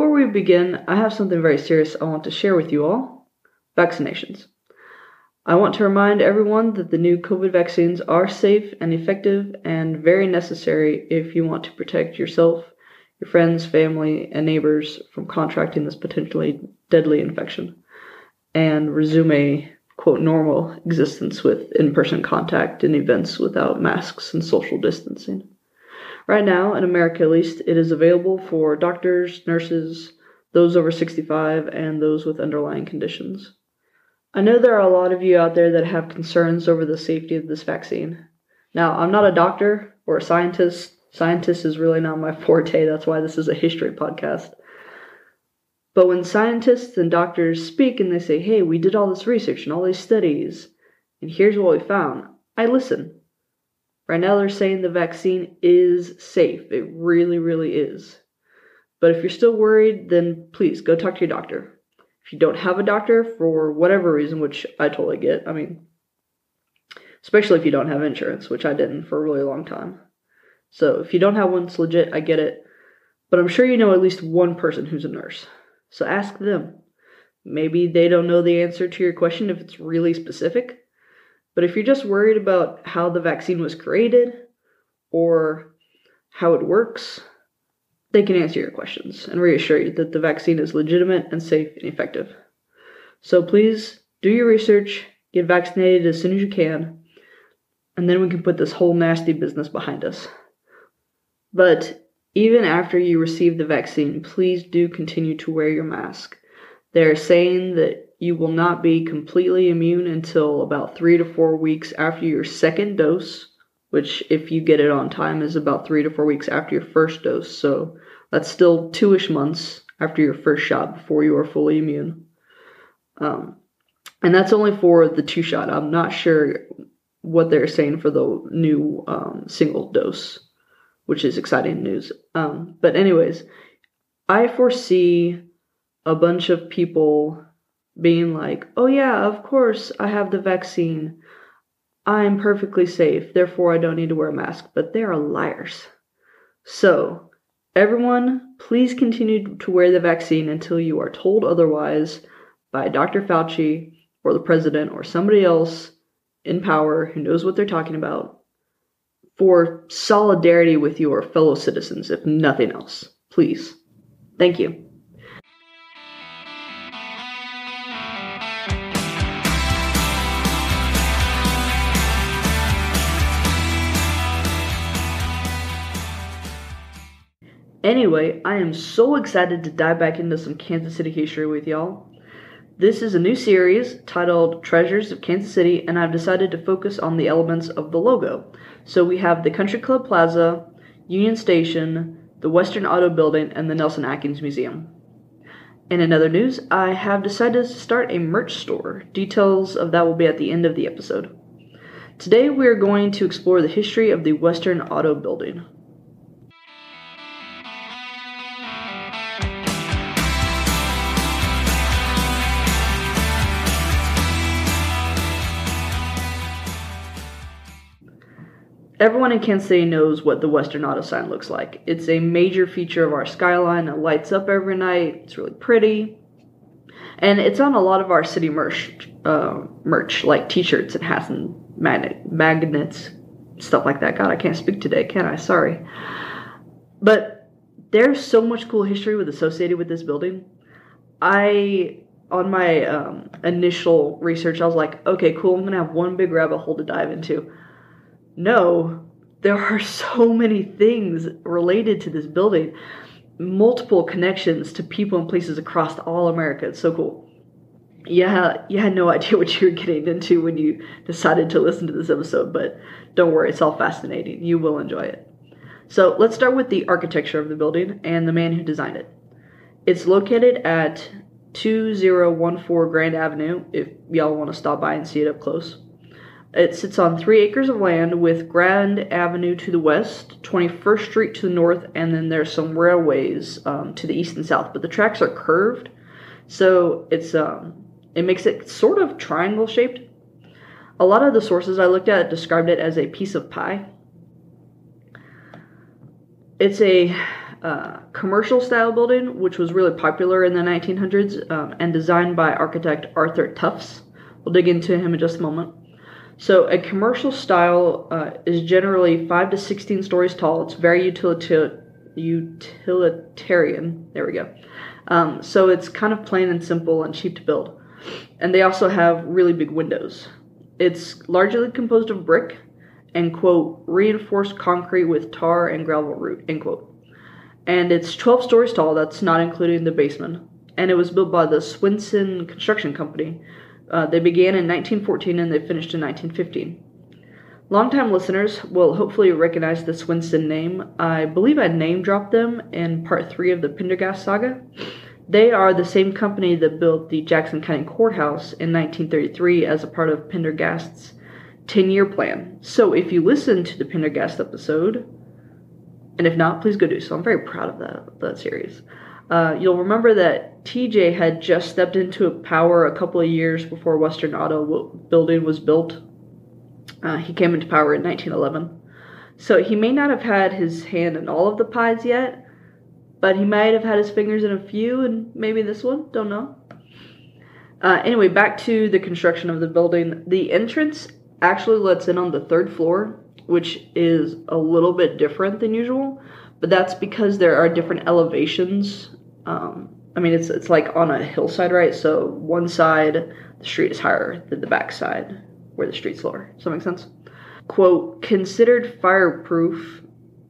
Before we begin, I have something very serious I want to share with you all vaccinations. I want to remind everyone that the new COVID vaccines are safe and effective and very necessary if you want to protect yourself, your friends, family, and neighbors from contracting this potentially deadly infection and resume a quote normal existence with in person contact and events without masks and social distancing. Right now, in America at least, it is available for doctors, nurses, those over 65, and those with underlying conditions. I know there are a lot of you out there that have concerns over the safety of this vaccine. Now, I'm not a doctor or a scientist. Scientist is really not my forte. That's why this is a history podcast. But when scientists and doctors speak and they say, hey, we did all this research and all these studies, and here's what we found, I listen. Right now, they're saying the vaccine is safe. It really, really is. But if you're still worried, then please go talk to your doctor. If you don't have a doctor for whatever reason, which I totally get, I mean, especially if you don't have insurance, which I didn't for a really long time. So if you don't have one, it's legit, I get it. But I'm sure you know at least one person who's a nurse. So ask them. Maybe they don't know the answer to your question if it's really specific. But if you're just worried about how the vaccine was created or how it works, they can answer your questions and reassure you that the vaccine is legitimate and safe and effective. So please do your research, get vaccinated as soon as you can, and then we can put this whole nasty business behind us. But even after you receive the vaccine, please do continue to wear your mask. They're saying that you will not be completely immune until about three to four weeks after your second dose, which, if you get it on time, is about three to four weeks after your first dose. So that's still two ish months after your first shot before you are fully immune. Um, and that's only for the two shot. I'm not sure what they're saying for the new um, single dose, which is exciting news. Um, but, anyways, I foresee a bunch of people being like, oh, yeah, of course, I have the vaccine. I'm perfectly safe, therefore I don't need to wear a mask. But they are liars. So, everyone, please continue to wear the vaccine until you are told otherwise by Dr. Fauci or the president or somebody else in power who knows what they're talking about for solidarity with your fellow citizens, if nothing else. Please. Thank you. Anyway, I am so excited to dive back into some Kansas City history with y'all. This is a new series titled Treasures of Kansas City, and I've decided to focus on the elements of the logo. So we have the Country Club Plaza, Union Station, the Western Auto Building, and the Nelson Atkins Museum. And in other news, I have decided to start a merch store. Details of that will be at the end of the episode. Today we are going to explore the history of the Western Auto Building. Everyone in Kansas City knows what the Western Auto sign looks like. It's a major feature of our skyline. It lights up every night. It's really pretty, and it's on a lot of our city merch, uh, merch like T-shirts and hats and magnet magnets, stuff like that. God, I can't speak today, can I? Sorry, but there's so much cool history with associated with this building. I on my um, initial research, I was like, okay, cool. I'm gonna have one big rabbit hole to dive into no, there are so many things related to this building, multiple connections to people and places across all America. It's so cool. Yeah, you had no idea what you were getting into when you decided to listen to this episode, but don't worry, it's all fascinating. You will enjoy it. So let's start with the architecture of the building and the man who designed it. It's located at 2014 Grand Avenue, if y'all want to stop by and see it up close. It sits on three acres of land with Grand Avenue to the west, 21st Street to the north, and then there's some railways um, to the east and south. But the tracks are curved, so it's um, it makes it sort of triangle shaped. A lot of the sources I looked at described it as a piece of pie. It's a uh, commercial style building, which was really popular in the 1900s um, and designed by architect Arthur Tufts. We'll dig into him in just a moment. So, a commercial style uh, is generally 5 to 16 stories tall. It's very utilita- utilitarian. There we go. Um, so, it's kind of plain and simple and cheap to build. And they also have really big windows. It's largely composed of brick and, quote, reinforced concrete with tar and gravel root, end quote. And it's 12 stories tall, that's not including the basement. And it was built by the Swenson Construction Company. Uh, they began in 1914 and they finished in 1915. Longtime listeners will hopefully recognize the Swenson name. I believe I name dropped them in part three of the Pendergast saga. They are the same company that built the Jackson County Courthouse in 1933 as a part of Pendergast's 10 year plan. So if you listen to the Pendergast episode, and if not, please go do so. I'm very proud of that, that series. Uh, you'll remember that TJ had just stepped into power a couple of years before Western Auto w- Building was built. Uh, he came into power in 1911. So he may not have had his hand in all of the pies yet, but he might have had his fingers in a few, and maybe this one. Don't know. Uh, anyway, back to the construction of the building. The entrance actually lets in on the third floor, which is a little bit different than usual, but that's because there are different elevations. Um, I mean, it's it's like on a hillside, right? So one side the street is higher than the back side, where the street's lower. Does that make sense? Quote: Considered fireproof,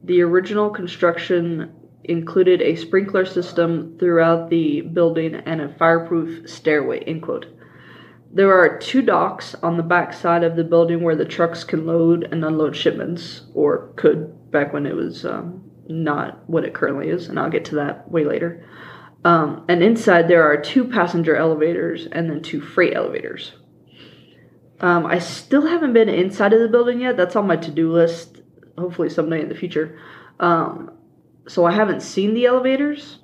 the original construction included a sprinkler system throughout the building and a fireproof stairway. End quote. There are two docks on the back side of the building where the trucks can load and unload shipments, or could back when it was um, not what it currently is, and I'll get to that way later. Um, and inside there are two passenger elevators and then two freight elevators. Um, I still haven't been inside of the building yet. That's on my to do list, hopefully someday in the future. Um, so I haven't seen the elevators.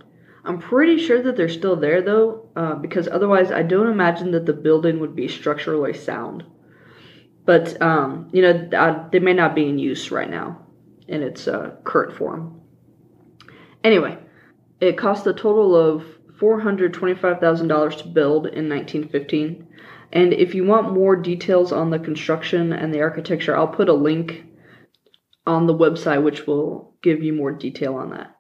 I'm pretty sure that they're still there though, uh, because otherwise I don't imagine that the building would be structurally sound. But um, you know, uh, they may not be in use right now in its uh, current form. Anyway, it cost a total of $425,000 to build in 1915. And if you want more details on the construction and the architecture, I'll put a link on the website which will give you more detail on that.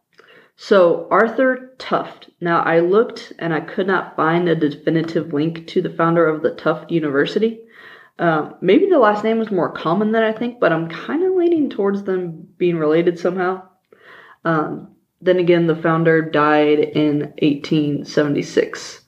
So, Arthur Tuft. Now, I looked and I could not find a definitive link to the founder of the Tuft University. Um, maybe the last name was more common than I think, but I'm kind of leaning towards them being related somehow. Um, then again, the founder died in 1876,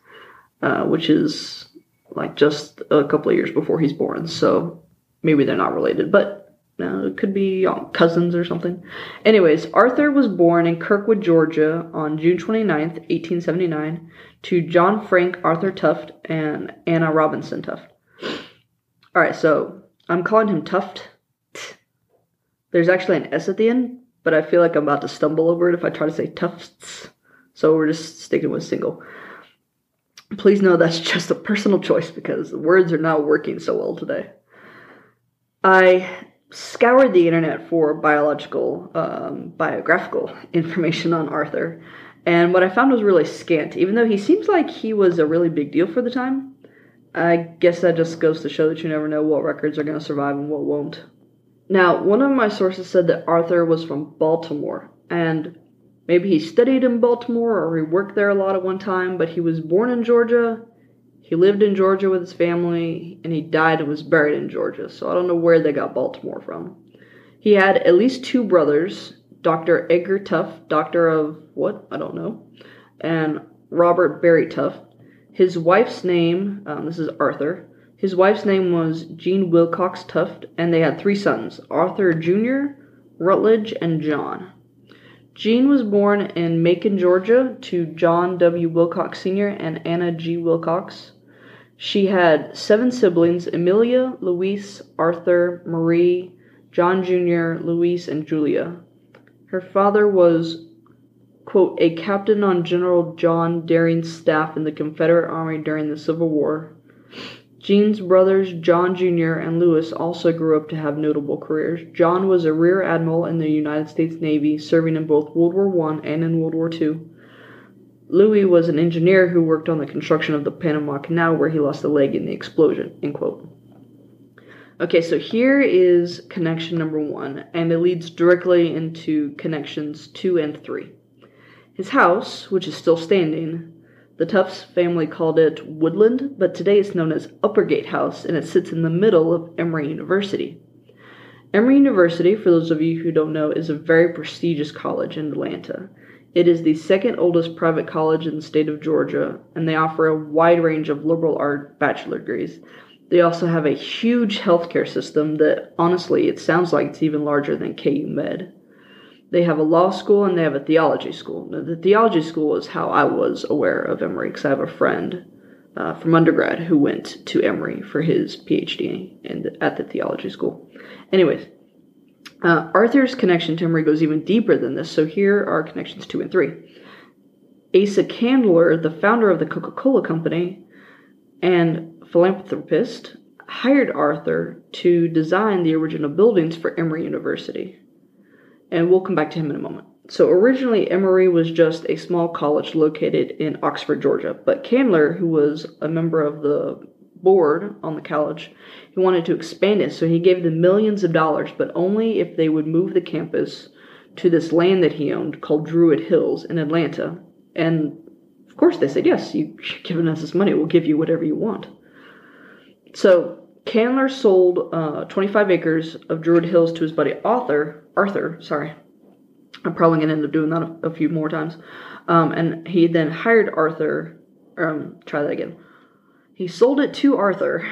uh, which is like just a couple of years before he's born. So maybe they're not related, but uh, it could be um, cousins or something. Anyways, Arthur was born in Kirkwood, Georgia on June 29th, 1879, to John Frank Arthur Tuft and Anna Robinson Tuft. All right, so I'm calling him Tuft. There's actually an S at the end, but I feel like I'm about to stumble over it if I try to say Tufts. So we're just sticking with single. Please know that's just a personal choice because the words are not working so well today. I scoured the internet for biological, um, biographical information on Arthur, and what I found was really scant. Even though he seems like he was a really big deal for the time, I guess that just goes to show that you never know what records are going to survive and what won't. Now, one of my sources said that Arthur was from Baltimore, and maybe he studied in Baltimore or he worked there a lot at one time, but he was born in Georgia. He lived in Georgia with his family, and he died and was buried in Georgia, so I don't know where they got Baltimore from. He had at least two brothers Dr. Edgar Tuft, doctor of what? I don't know, and Robert Barry Tuft. His wife's name, um, this is Arthur, his wife's name was Jean Wilcox Tuft, and they had three sons Arthur Jr., Rutledge, and John. Jean was born in Macon, Georgia, to John W. Wilcox Sr. and Anna G. Wilcox. She had seven siblings Amelia, Louise, Arthur, Marie, John Jr., Louise, and Julia. Her father was, quote, a captain on General John Daring's staff in the Confederate Army during the Civil War. Jean's brothers, John Jr. and Louis, also grew up to have notable careers. John was a rear admiral in the United States Navy, serving in both World War I and in World War II. Louis was an engineer who worked on the construction of the Panama Canal, where he lost a leg in the explosion. End quote. Okay, so here is connection number one, and it leads directly into connections two and three. His house, which is still standing, the Tufts family called it Woodland, but today it's known as Uppergate House, and it sits in the middle of Emory University. Emory University, for those of you who don't know, is a very prestigious college in Atlanta. It is the second oldest private college in the state of Georgia, and they offer a wide range of liberal art bachelor degrees. They also have a huge healthcare system that, honestly, it sounds like it's even larger than KU Med. They have a law school and they have a theology school. Now, the theology school is how I was aware of Emory because I have a friend uh, from undergrad who went to Emory for his PhD in at the theology school. Anyways, uh, Arthur's connection to Emory goes even deeper than this, so here are connections two and three. Asa Candler, the founder of the Coca Cola Company and philanthropist, hired Arthur to design the original buildings for Emory University. And we'll come back to him in a moment. So originally, Emory was just a small college located in Oxford, Georgia. But Candler, who was a member of the board on the college, he wanted to expand it. So he gave them millions of dollars, but only if they would move the campus to this land that he owned called Druid Hills in Atlanta. And of course, they said, yes, you've given us this money, we'll give you whatever you want. So Candler sold uh, 25 acres of Druid Hills to his buddy Arthur. Arthur, sorry. I'm probably gonna end up doing that a, a few more times. Um, and he then hired Arthur. Um, try that again. He sold it to Arthur.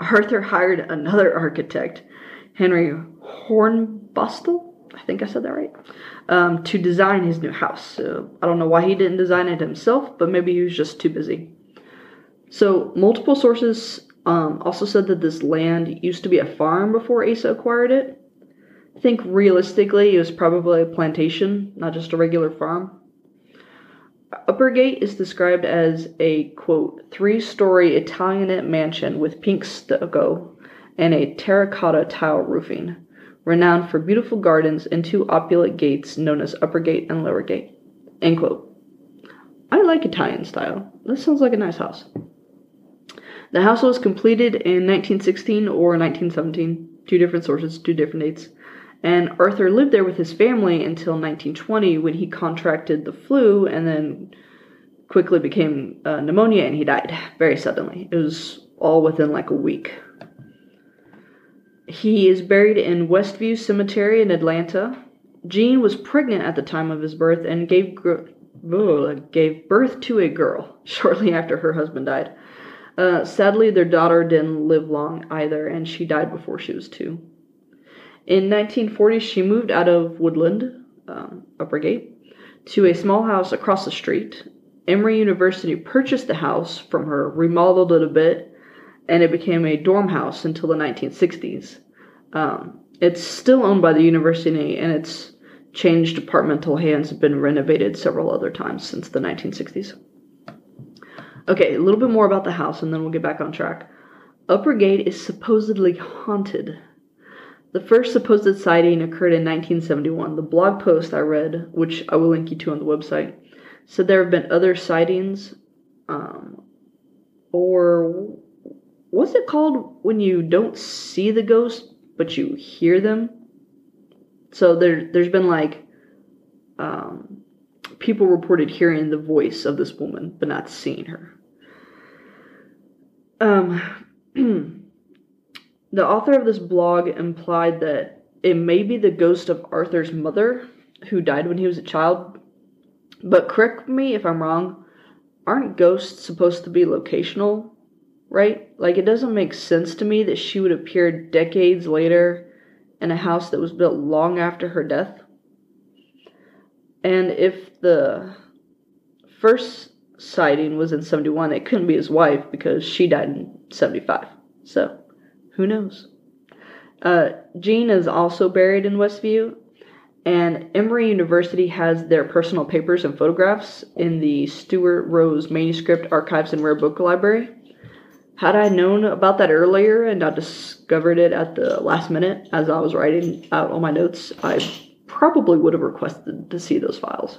Arthur hired another architect, Henry Hornbostel. I think I said that right. Um, to design his new house. So I don't know why he didn't design it himself, but maybe he was just too busy. So multiple sources um, also said that this land used to be a farm before Asa acquired it. I think realistically, it was probably a plantation, not just a regular farm. Uppergate is described as a quote three story Italianate mansion with pink stucco and a terracotta tile roofing, renowned for beautiful gardens and two opulent gates known as Upper Gate and Lower Gate. End quote. I like Italian style. This sounds like a nice house. The house was completed in 1916 or 1917, two different sources, two different dates. And Arthur lived there with his family until 1920 when he contracted the flu and then quickly became uh, pneumonia and he died very suddenly. It was all within like a week. He is buried in Westview Cemetery in Atlanta. Jean was pregnant at the time of his birth and gave gave birth to a girl shortly after her husband died. Uh, sadly, their daughter didn't live long either, and she died before she was two. In 1940, she moved out of Woodland, um, Uppergate, to a small house across the street. Emory University purchased the house from her, remodeled it a bit, and it became a dorm house until the 1960s. Um, it's still owned by the university, and its changed departmental hands been renovated several other times since the 1960s. Okay, a little bit more about the house, and then we'll get back on track. Upper Gate is supposedly haunted. The first supposed sighting occurred in 1971. The blog post I read, which I will link you to on the website, said there have been other sightings, um, or what's it called when you don't see the ghost but you hear them? So there, there's been like um, people reported hearing the voice of this woman but not seeing her. Um, the author of this blog implied that it may be the ghost of Arthur's mother, who died when he was a child. But correct me if I'm wrong, aren't ghosts supposed to be locational? Right? Like, it doesn't make sense to me that she would appear decades later in a house that was built long after her death. And if the first sighting was in 71, it couldn't be his wife because she died in 75. So, who knows? Uh, Jean is also buried in Westview, and Emory University has their personal papers and photographs in the Stuart Rose Manuscript Archives and Rare Book Library. Had I known about that earlier and not discovered it at the last minute as I was writing out all my notes, I probably would have requested to see those files.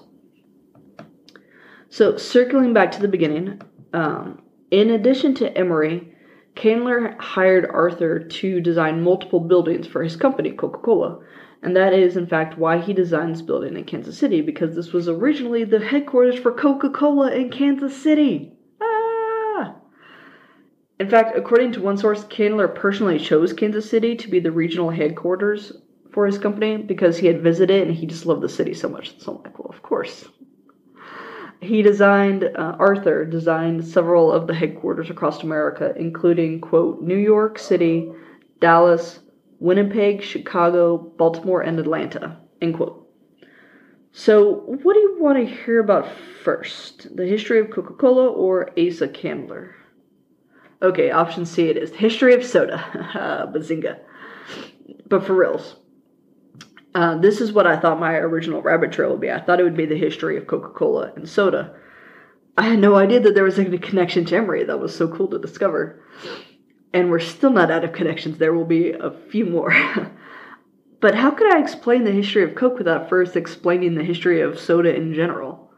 So, circling back to the beginning, um, in addition to Emory, Candler hired Arthur to design multiple buildings for his company, Coca Cola. And that is, in fact, why he designed this building in Kansas City, because this was originally the headquarters for Coca Cola in Kansas City. Ah! In fact, according to one source, Candler personally chose Kansas City to be the regional headquarters for his company because he had visited and he just loved the city so much. So I'm like, well, of course. He designed, uh, Arthur designed several of the headquarters across America, including, quote, New York City, Dallas, Winnipeg, Chicago, Baltimore, and Atlanta, end quote. So, what do you want to hear about first? The history of Coca Cola or Asa Candler? Okay, option C it is. History of soda. Bazinga. But for reals. Uh, this is what I thought my original rabbit trail would be. I thought it would be the history of Coca Cola and soda. I had no idea that there was a connection to Emory. That was so cool to discover. And we're still not out of connections. There will be a few more. but how could I explain the history of Coke without first explaining the history of soda in general?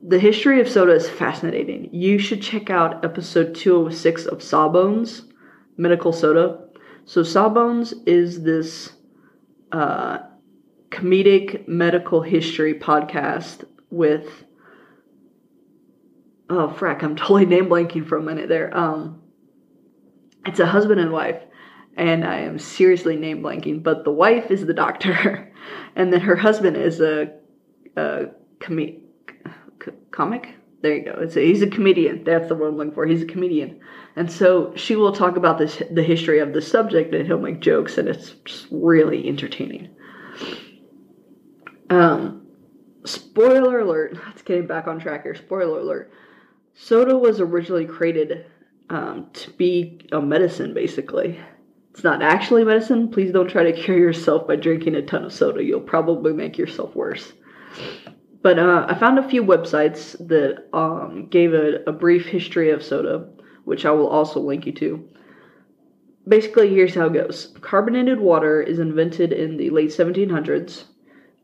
The history of soda is fascinating. You should check out episode 206 of Sawbones, Medical Soda. So, Sawbones is this uh, comedic medical history podcast with oh frack i'm totally name blanking for a minute there. Um it's a husband and wife and i am seriously name blanking but the wife is the doctor and then her husband is a, a com- c- comic there you go it's a, he's a comedian that's the word i'm looking for he's a comedian and so she will talk about this the history of the subject and he'll make jokes and it's just really entertaining um, spoiler alert. Let's get back on track here. Spoiler alert. Soda was originally created um, to be a medicine, basically. It's not actually medicine. Please don't try to cure yourself by drinking a ton of soda. You'll probably make yourself worse. But uh, I found a few websites that um, gave a, a brief history of soda, which I will also link you to. Basically, here's how it goes carbonated water is invented in the late 1700s.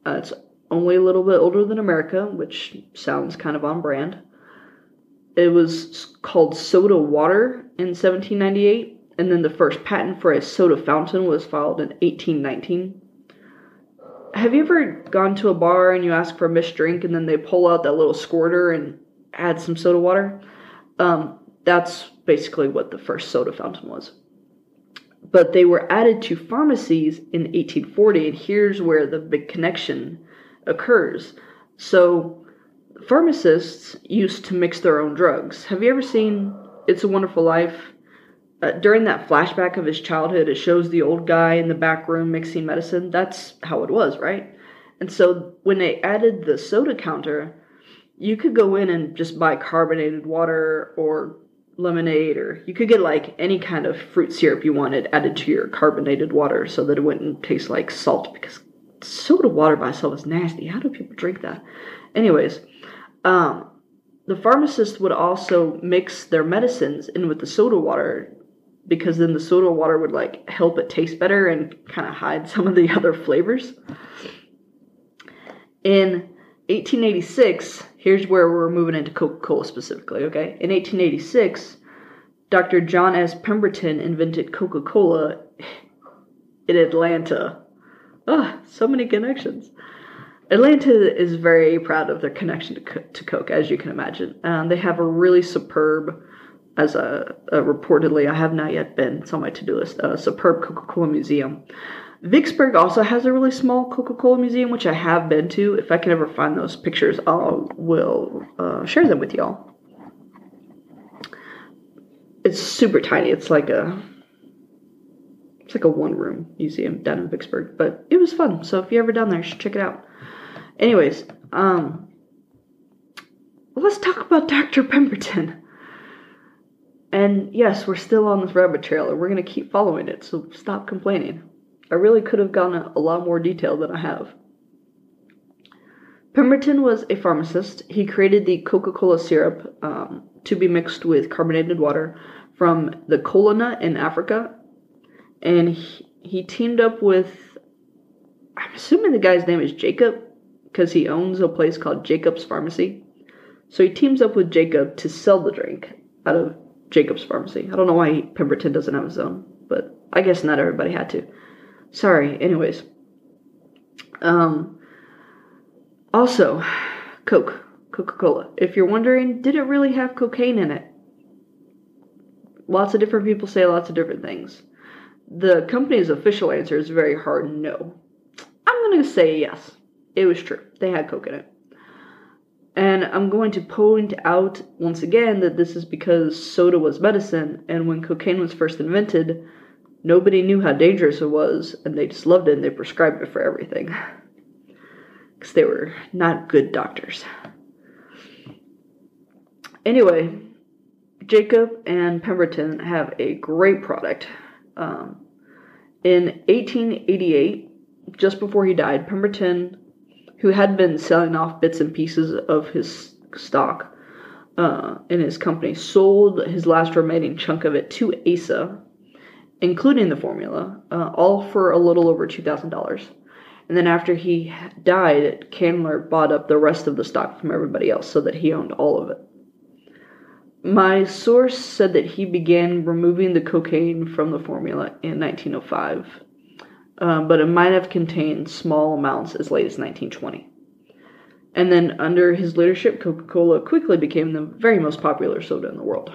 Uh, it's only a little bit older than America, which sounds kind of on brand. It was called soda water in 1798, and then the first patent for a soda fountain was filed in 1819. Have you ever gone to a bar and you ask for a mixed drink and then they pull out that little squirter and add some soda water? Um, that's basically what the first soda fountain was. But they were added to pharmacies in 1840, and here's where the big connection occurs. So, pharmacists used to mix their own drugs. Have you ever seen It's a Wonderful Life? Uh, during that flashback of his childhood, it shows the old guy in the back room mixing medicine. That's how it was, right? And so when they added the soda counter, you could go in and just buy carbonated water or lemonade, or you could get like any kind of fruit syrup you wanted added to your carbonated water so that it wouldn't taste like salt because soda water by itself is nasty. How do people drink that? Anyways, um, the pharmacist would also mix their medicines in with the soda water because then the soda water would like help it taste better and kind of hide some of the other flavors. In 1886, here's where we're moving into Coca Cola specifically, okay? In 1886, Dr. John S. Pemberton invented Coca Cola in Atlanta. Ah, so many connections. Atlanta is very proud of their connection to, to Coke, as you can imagine. Um, they have a really superb, as a, a reportedly, I have not yet been, it's on my to do list, a superb Coca Cola museum. Vicksburg also has a really small Coca Cola museum, which I have been to. If I can ever find those pictures, I will uh, share them with y'all. It's super tiny. It's like a it's like a one room museum down in Vicksburg, but it was fun. So if you're ever down there, check it out. Anyways, um, let's talk about Dr. Pemberton. And yes, we're still on this rabbit trail and we're going to keep following it, so stop complaining. I really could have gone a, lot more detail than I have. Pemberton was a pharmacist. He created the Coca Cola syrup um, to be mixed with carbonated water from the cola nut in Africa. And he, he teamed up with, I'm assuming the guy's name is Jacob, because he owns a place called Jacob's Pharmacy. So he teams up with Jacob to sell the drink out of Jacob's Pharmacy. I don't know why Pemberton doesn't have his own, but I guess not everybody had to. Sorry, anyways. Um, also, Coke, Coca Cola. If you're wondering, did it really have cocaine in it? Lots of different people say lots of different things. The company's official answer is very hard no. I'm going to say yes. It was true. They had coke in it. And I'm going to point out once again that this is because soda was medicine, and when cocaine was first invented, nobody knew how dangerous it was, and they just loved it and they prescribed it for everything. Because they were not good doctors. Anyway, Jacob and Pemberton have a great product. Um, in 1888, just before he died, Pemberton, who had been selling off bits and pieces of his stock uh, in his company, sold his last remaining chunk of it to Asa, including the formula, uh, all for a little over $2,000. And then after he died, Candler bought up the rest of the stock from everybody else so that he owned all of it. My source said that he began removing the cocaine from the formula in 1905, um, but it might have contained small amounts as late as 1920. And then, under his leadership, Coca Cola quickly became the very most popular soda in the world.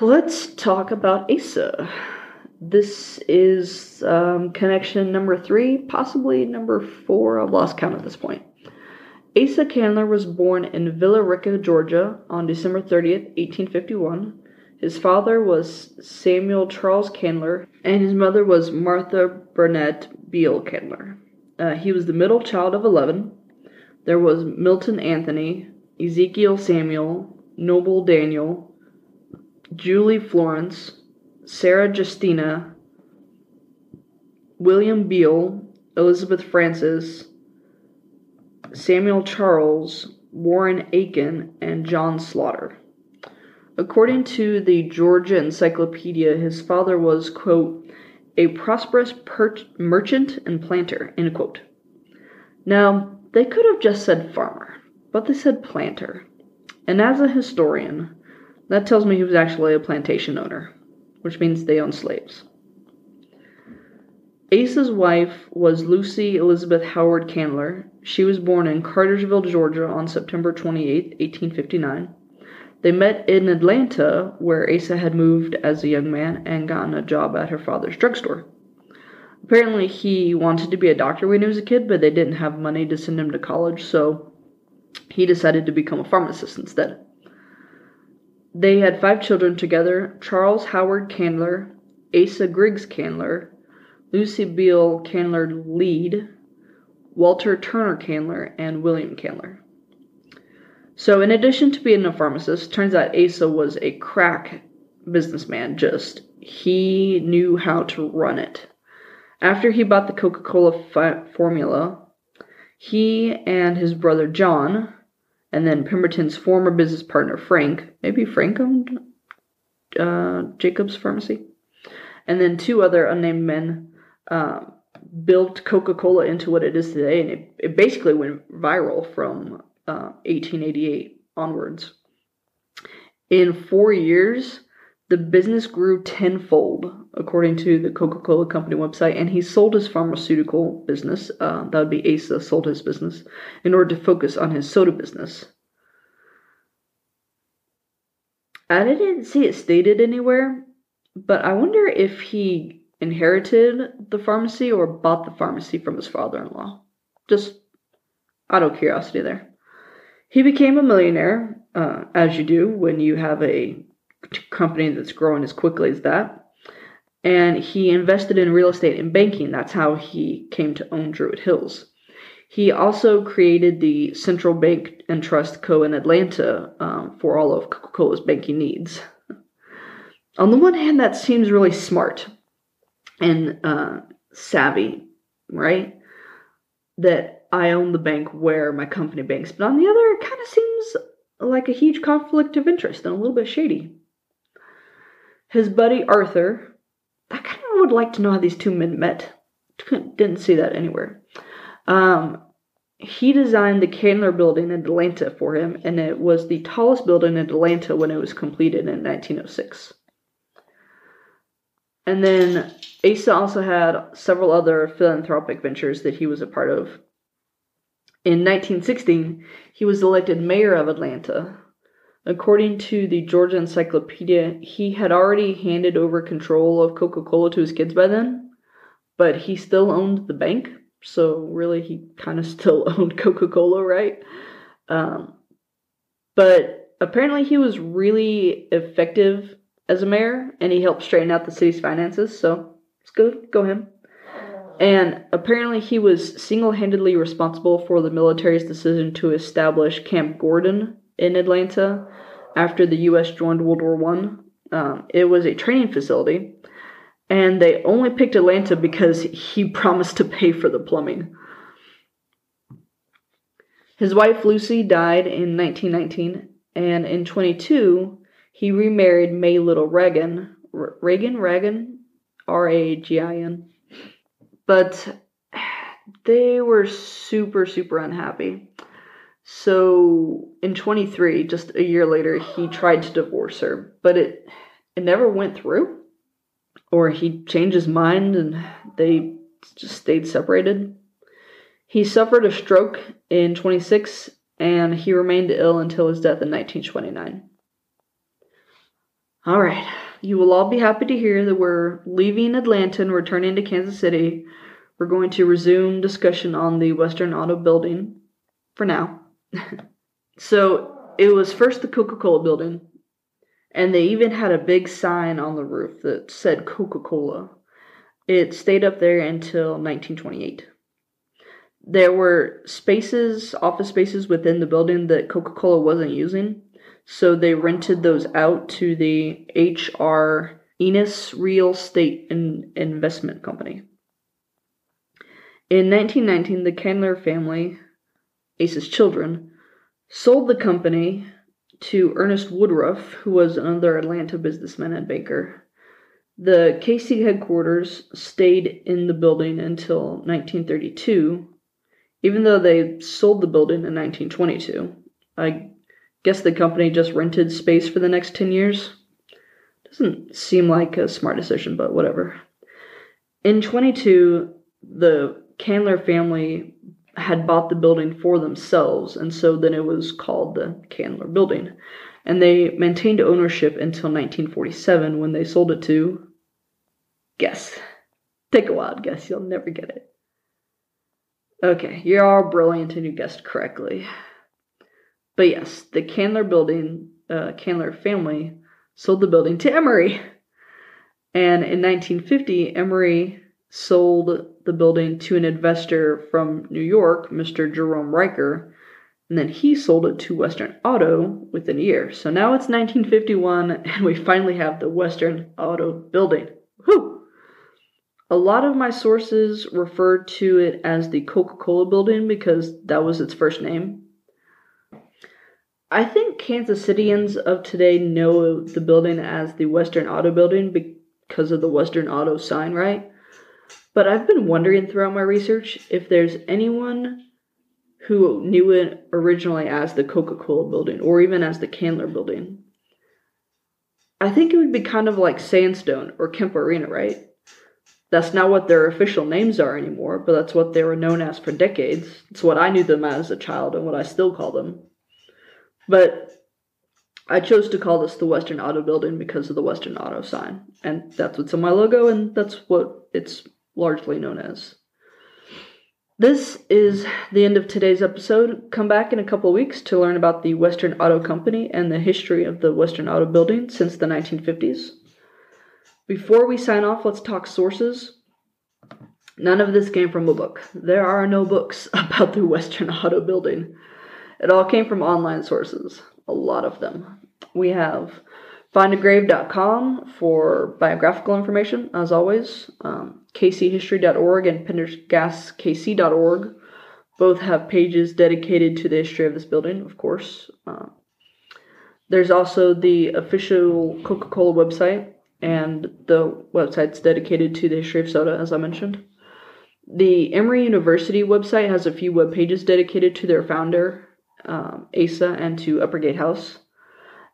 Let's talk about Asa. This is um, connection number three, possibly number four. I've lost count at this point. Asa Candler was born in Villa Rica, Georgia on December 30th, 1851. His father was Samuel Charles Candler, and his mother was Martha Burnett Beale Candler. Uh, he was the middle child of 11. There was Milton Anthony, Ezekiel Samuel, Noble Daniel, Julie Florence, Sarah Justina, William Beale, Elizabeth Francis, Samuel Charles, Warren Aiken, and John Slaughter. According to the Georgia Encyclopedia, his father was, quote, a prosperous per- merchant and planter, end quote. Now, they could have just said farmer, but they said planter. And as a historian, that tells me he was actually a plantation owner, which means they owned slaves. Asa's wife was Lucy Elizabeth Howard Candler. She was born in Cartersville, Georgia on September 28, 1859. They met in Atlanta, where Asa had moved as a young man and gotten a job at her father's drugstore. Apparently, he wanted to be a doctor when he was a kid, but they didn't have money to send him to college, so he decided to become a pharmacist instead. They had five children together Charles Howard Candler, Asa Griggs Candler, Lucy Beale Candler Lead, Walter Turner Candler, and William Candler. So, in addition to being a pharmacist, turns out Asa was a crack businessman. Just he knew how to run it. After he bought the Coca Cola formula, he and his brother John, and then Pemberton's former business partner Frank, maybe Frank owned uh, Jacob's Pharmacy, and then two other unnamed men um, built Coca Cola into what it is today, and it, it basically went viral from uh, 1888 onwards. In four years, the business grew tenfold, according to the Coca Cola Company website, and he sold his pharmaceutical business, uh, that would be Asa, sold his business, in order to focus on his soda business. I didn't see it stated anywhere, but I wonder if he inherited the pharmacy or bought the pharmacy from his father in law. Just out of curiosity there. He became a millionaire, uh, as you do when you have a company that's growing as quickly as that. And he invested in real estate and banking. That's how he came to own Druid Hills. He also created the Central Bank and Trust Co. in Atlanta um, for all of Coca Cola's banking needs. On the one hand, that seems really smart and uh, savvy, right? That I own the bank where my company banks. But on the other, it kind of seems like a huge conflict of interest and a little bit shady. His buddy Arthur, I kind of would like to know how these two men met. Didn't see that anywhere. Um, he designed the Candler Building in Atlanta for him, and it was the tallest building in Atlanta when it was completed in 1906. And then Asa also had several other philanthropic ventures that he was a part of. In 1916, he was elected mayor of Atlanta. According to the Georgia Encyclopedia, he had already handed over control of Coca Cola to his kids by then, but he still owned the bank, so really he kind of still owned Coca Cola, right? Um, but apparently he was really effective as a mayor and he helped straighten out the city's finances, so it's good, go him. And apparently, he was single handedly responsible for the military's decision to establish Camp Gordon in Atlanta after the U.S. joined World War One. Um, it was a training facility, and they only picked Atlanta because he promised to pay for the plumbing. His wife Lucy died in 1919, and in 22, he remarried May Little Reagan. Reagan? Reagan? R A G I N but they were super super unhappy. So in 23 just a year later he tried to divorce her but it it never went through or he changed his mind and they just stayed separated. He suffered a stroke in 26 and he remained ill until his death in 1929 all right you will all be happy to hear that we're leaving Atlanta and returning to Kansas City. We're going to resume discussion on the Western Auto Building for now. so it was first the Coca Cola building, and they even had a big sign on the roof that said Coca Cola. It stayed up there until 1928. There were spaces, office spaces within the building that Coca Cola wasn't using, so they rented those out to the H.R. Enos Real Estate in- Investment Company. In 1919, the Candler family, Asa's children, sold the company to Ernest Woodruff, who was another Atlanta businessman and banker. The KC headquarters stayed in the building until 1932, even though they sold the building in 1922. I guess the company just rented space for the next 10 years. Doesn't seem like a smart decision, but whatever. In 22, the Candler family had bought the building for themselves, and so then it was called the Candler Building. And they maintained ownership until 1947 when they sold it to. Guess. Take a wild guess, you'll never get it. Okay, you're brilliant and you guessed correctly. But yes, the Candler building, uh, Candler family sold the building to Emory. And in 1950, Emory sold the building to an investor from New York, Mr. Jerome Riker, and then he sold it to Western Auto within a year. So now it's 1951, and we finally have the Western Auto building. Whew! A lot of my sources refer to it as the Coca Cola building because that was its first name. I think Kansas Cityans of today know the building as the Western Auto Building because of the Western Auto sign, right? But I've been wondering throughout my research if there's anyone who knew it originally as the Coca Cola building or even as the Candler building. I think it would be kind of like Sandstone or Kemper Arena, right? That's not what their official names are anymore, but that's what they were known as for decades. It's what I knew them as a child and what I still call them. But I chose to call this the Western Auto Building because of the Western Auto sign. And that's what's on my logo, and that's what it's largely known as. This is the end of today's episode. Come back in a couple weeks to learn about the Western Auto Company and the history of the Western Auto Building since the 1950s. Before we sign off, let's talk sources. None of this came from a book. There are no books about the Western Auto Building. It all came from online sources, a lot of them. We have findagrave.com for biographical information, as always, um, kchistory.org and pendergastkc.org both have pages dedicated to the history of this building, of course. Uh, there's also the official Coca Cola website, and the website's dedicated to the history of soda, as I mentioned. The Emory University website has a few web pages dedicated to their founder, um, Asa, and to Uppergate House.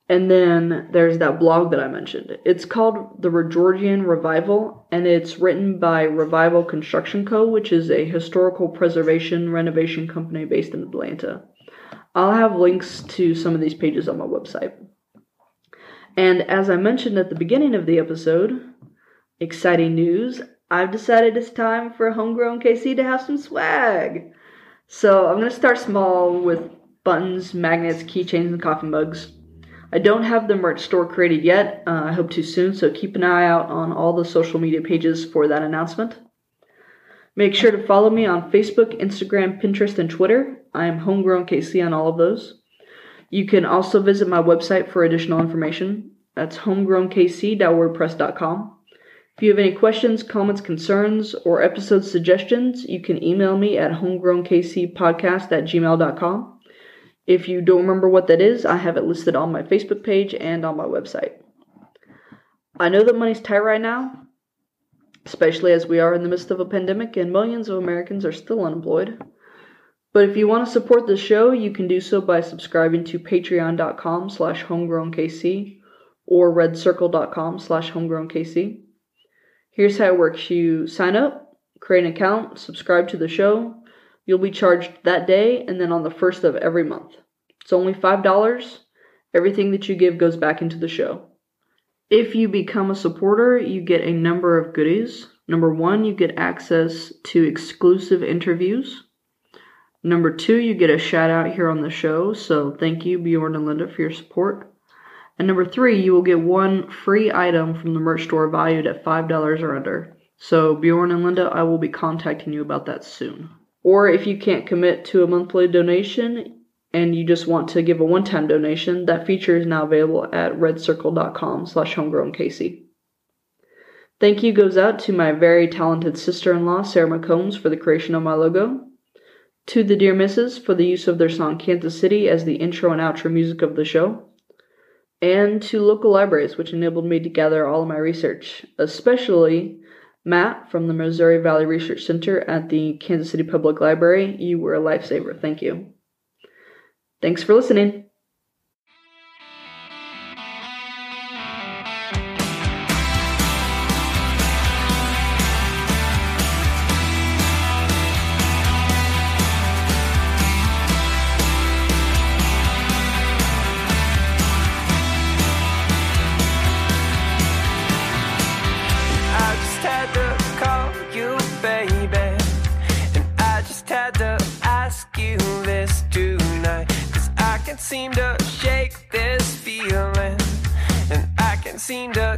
And then there's that blog that I mentioned. It's called The Georgian Revival, and it's written by Revival Construction Co., which is a historical preservation renovation company based in Atlanta. I'll have links to some of these pages on my website. And as I mentioned at the beginning of the episode, exciting news I've decided it's time for Homegrown KC to have some swag. So I'm going to start small with buttons, magnets, keychains, and coffee mugs. I don't have the merch store created yet. Uh, I hope to soon, so keep an eye out on all the social media pages for that announcement. Make sure to follow me on Facebook, Instagram, Pinterest, and Twitter. I am Homegrown KC on all of those. You can also visit my website for additional information. That's homegrownkc.wordpress.com. If you have any questions, comments, concerns, or episode suggestions, you can email me at homegrownkcpodcast at gmail.com. If you don't remember what that is, I have it listed on my Facebook page and on my website. I know that money's tight right now, especially as we are in the midst of a pandemic and millions of Americans are still unemployed. But if you want to support the show, you can do so by subscribing to patreon.com slash homegrownkc or redcircle.com slash homegrownkc. Here's how it works. You sign up, create an account, subscribe to the show. You'll be charged that day and then on the first of every month. It's only $5. Everything that you give goes back into the show. If you become a supporter, you get a number of goodies. Number one, you get access to exclusive interviews. Number two, you get a shout out here on the show. So thank you, Bjorn and Linda, for your support. And number three, you will get one free item from the merch store valued at $5 or under. So, Bjorn and Linda, I will be contacting you about that soon. Or if you can't commit to a monthly donation and you just want to give a one-time donation, that feature is now available at redcircle.com slash. Thank you goes out to my very talented sister-in-law, Sarah McCombs, for the creation of my logo. To the Dear Misses for the use of their song Kansas City as the intro and outro music of the show and to local libraries, which enabled me to gather all of my research, especially Matt from the Missouri Valley Research Center at the Kansas City Public Library. You were a lifesaver. Thank you. Thanks for listening. Seem to shake this feeling. And I can't seem to